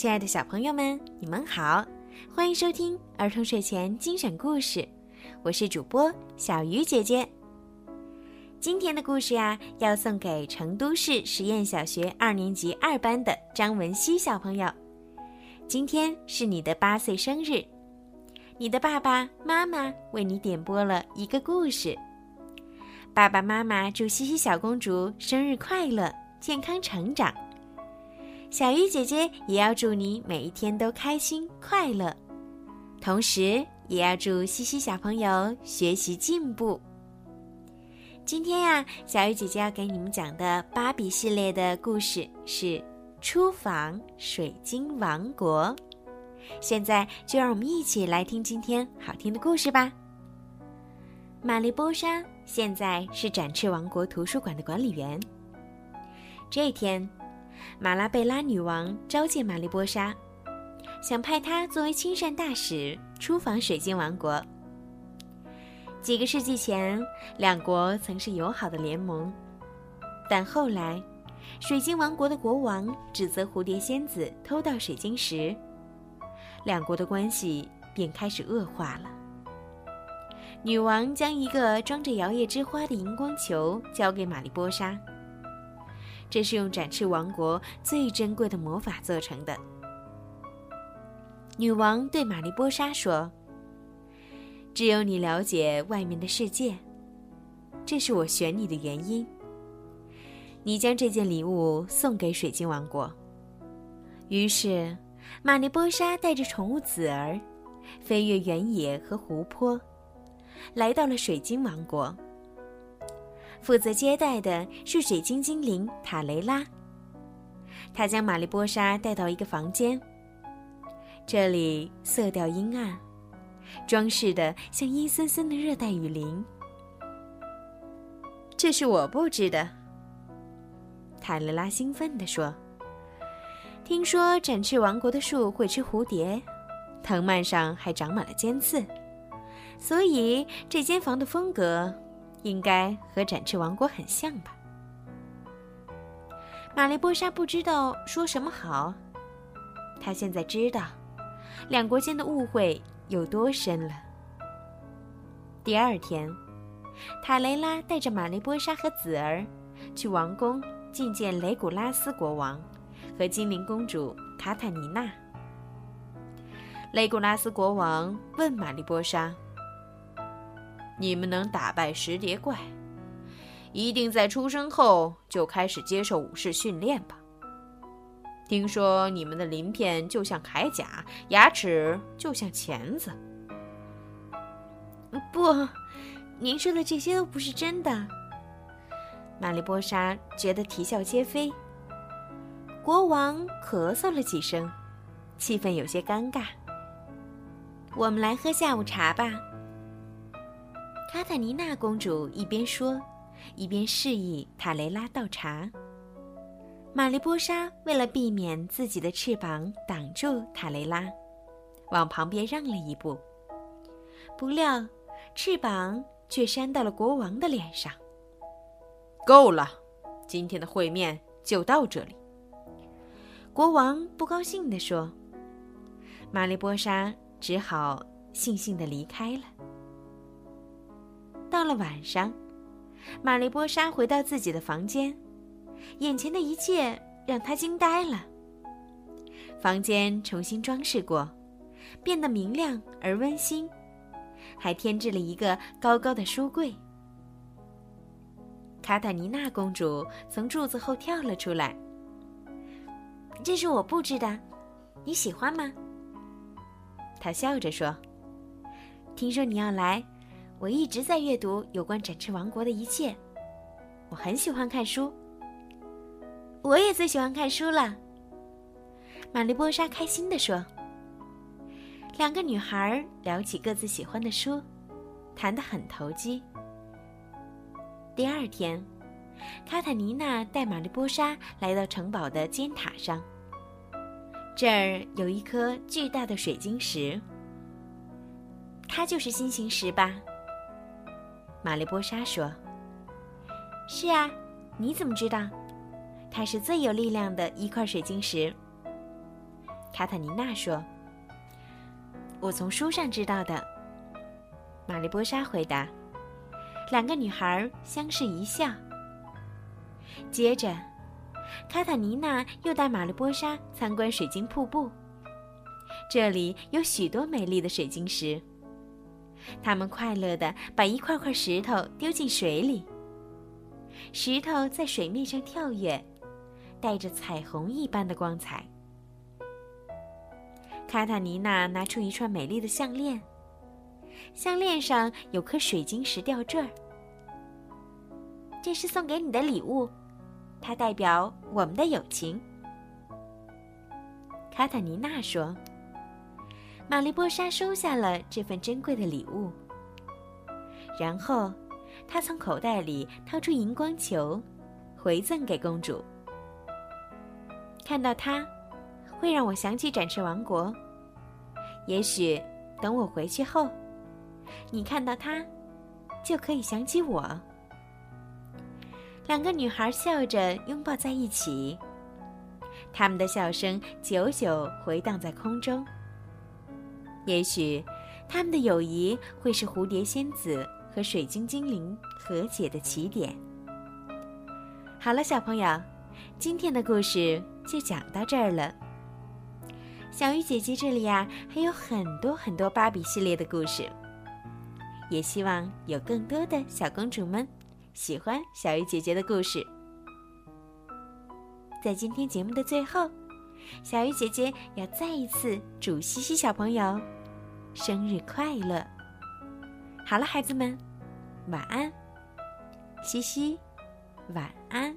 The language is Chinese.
亲爱的小朋友们，你们好，欢迎收听儿童睡前精选故事，我是主播小鱼姐姐。今天的故事呀，要送给成都市实验小学二年级二班的张文熙小朋友。今天是你的八岁生日，你的爸爸妈妈为你点播了一个故事。爸爸妈妈祝西西小公主生日快乐，健康成长。小鱼姐姐也要祝你每一天都开心快乐，同时也要祝西西小朋友学习进步。今天呀，小鱼姐姐要给你们讲的芭比系列的故事是《出访水晶王国》。现在就让我们一起来听今天好听的故事吧。玛丽波莎现在是展翅王国图书馆的管理员。这天。马拉贝拉女王召见玛丽波莎，想派她作为亲善大使出访水晶王国。几个世纪前，两国曾是友好的联盟，但后来，水晶王国的国王指责蝴蝶仙子偷盗水晶石，两国的关系便开始恶化了。女王将一个装着摇曳之花的荧光球交给玛丽波莎。这是用展翅王国最珍贵的魔法做成的。女王对玛丽波莎说：“只有你了解外面的世界，这是我选你的原因。你将这件礼物送给水晶王国。”于是，玛丽波莎带着宠物子儿，飞越原野和湖泊，来到了水晶王国。负责接待的是水晶精灵塔雷拉。他将玛丽波莎带到一个房间，这里色调阴暗，装饰的像阴森森的热带雨林。这是我布置的。塔雷拉兴奋地说：“听说展翅王国的树会吃蝴蝶，藤蔓上还长满了尖刺，所以这间房的风格。”应该和展翅王国很像吧？玛丽波莎不知道说什么好。她现在知道，两国间的误会有多深了。第二天，塔雷拉带着玛丽波莎和子儿去王宫觐见雷古拉斯国王和精灵公主卡塔尼娜。雷古拉斯国王问玛丽波莎。你们能打败石蝶怪，一定在出生后就开始接受武士训练吧？听说你们的鳞片就像铠甲，牙齿就像钳子。不，您说的这些都不是真的。玛丽波莎觉得啼笑皆非。国王咳嗽了几声，气氛有些尴尬。我们来喝下午茶吧。卡塔尼娜公主一边说，一边示意塔雷拉倒茶。玛丽波莎为了避免自己的翅膀挡住塔雷拉，往旁边让了一步。不料，翅膀却扇到了国王的脸上。够了，今天的会面就到这里。国王不高兴地说。玛丽波莎只好悻悻地离开了。到了晚上，玛丽波莎回到自己的房间，眼前的一切让她惊呆了。房间重新装饰过，变得明亮而温馨，还添置了一个高高的书柜。卡塔尼娜公主从柱子后跳了出来：“这是我布置的，你喜欢吗？”她笑着说：“听说你要来。”我一直在阅读有关展翅王国的一切，我很喜欢看书。我也最喜欢看书了。玛丽波莎开心地说。两个女孩聊起各自喜欢的书，谈得很投机。第二天，卡塔尼娜带玛丽波莎来到城堡的尖塔上，这儿有一颗巨大的水晶石，它就是心形石吧？玛丽波莎说：“是啊，你怎么知道？它是最有力量的一块水晶石。卡塔尼娜说：“我从书上知道的。”玛丽波莎回答。两个女孩相视一笑。接着，卡塔尼娜又带玛丽波莎参观水晶瀑布。这里有许多美丽的水晶石。他们快乐地把一块块石头丢进水里，石头在水面上跳跃，带着彩虹一般的光彩。卡塔尼娜拿出一串美丽的项链，项链上有颗水晶石吊坠儿。这是送给你的礼物，它代表我们的友情。卡塔尼娜说。玛丽波莎收下了这份珍贵的礼物，然后，她从口袋里掏出荧光球，回赠给公主。看到它，会让我想起展翅王国。也许，等我回去后，你看到它，就可以想起我。两个女孩笑着拥抱在一起，她们的笑声久久回荡在空中。也许，他们的友谊会是蝴蝶仙子和水晶精灵和解的起点。好了，小朋友，今天的故事就讲到这儿了。小鱼姐姐这里呀，还有很多很多芭比系列的故事，也希望有更多的小公主们喜欢小鱼姐姐的故事。在今天节目的最后。小鱼姐姐要再一次祝西西小朋友生日快乐！好了，孩子们，晚安，西西，晚安。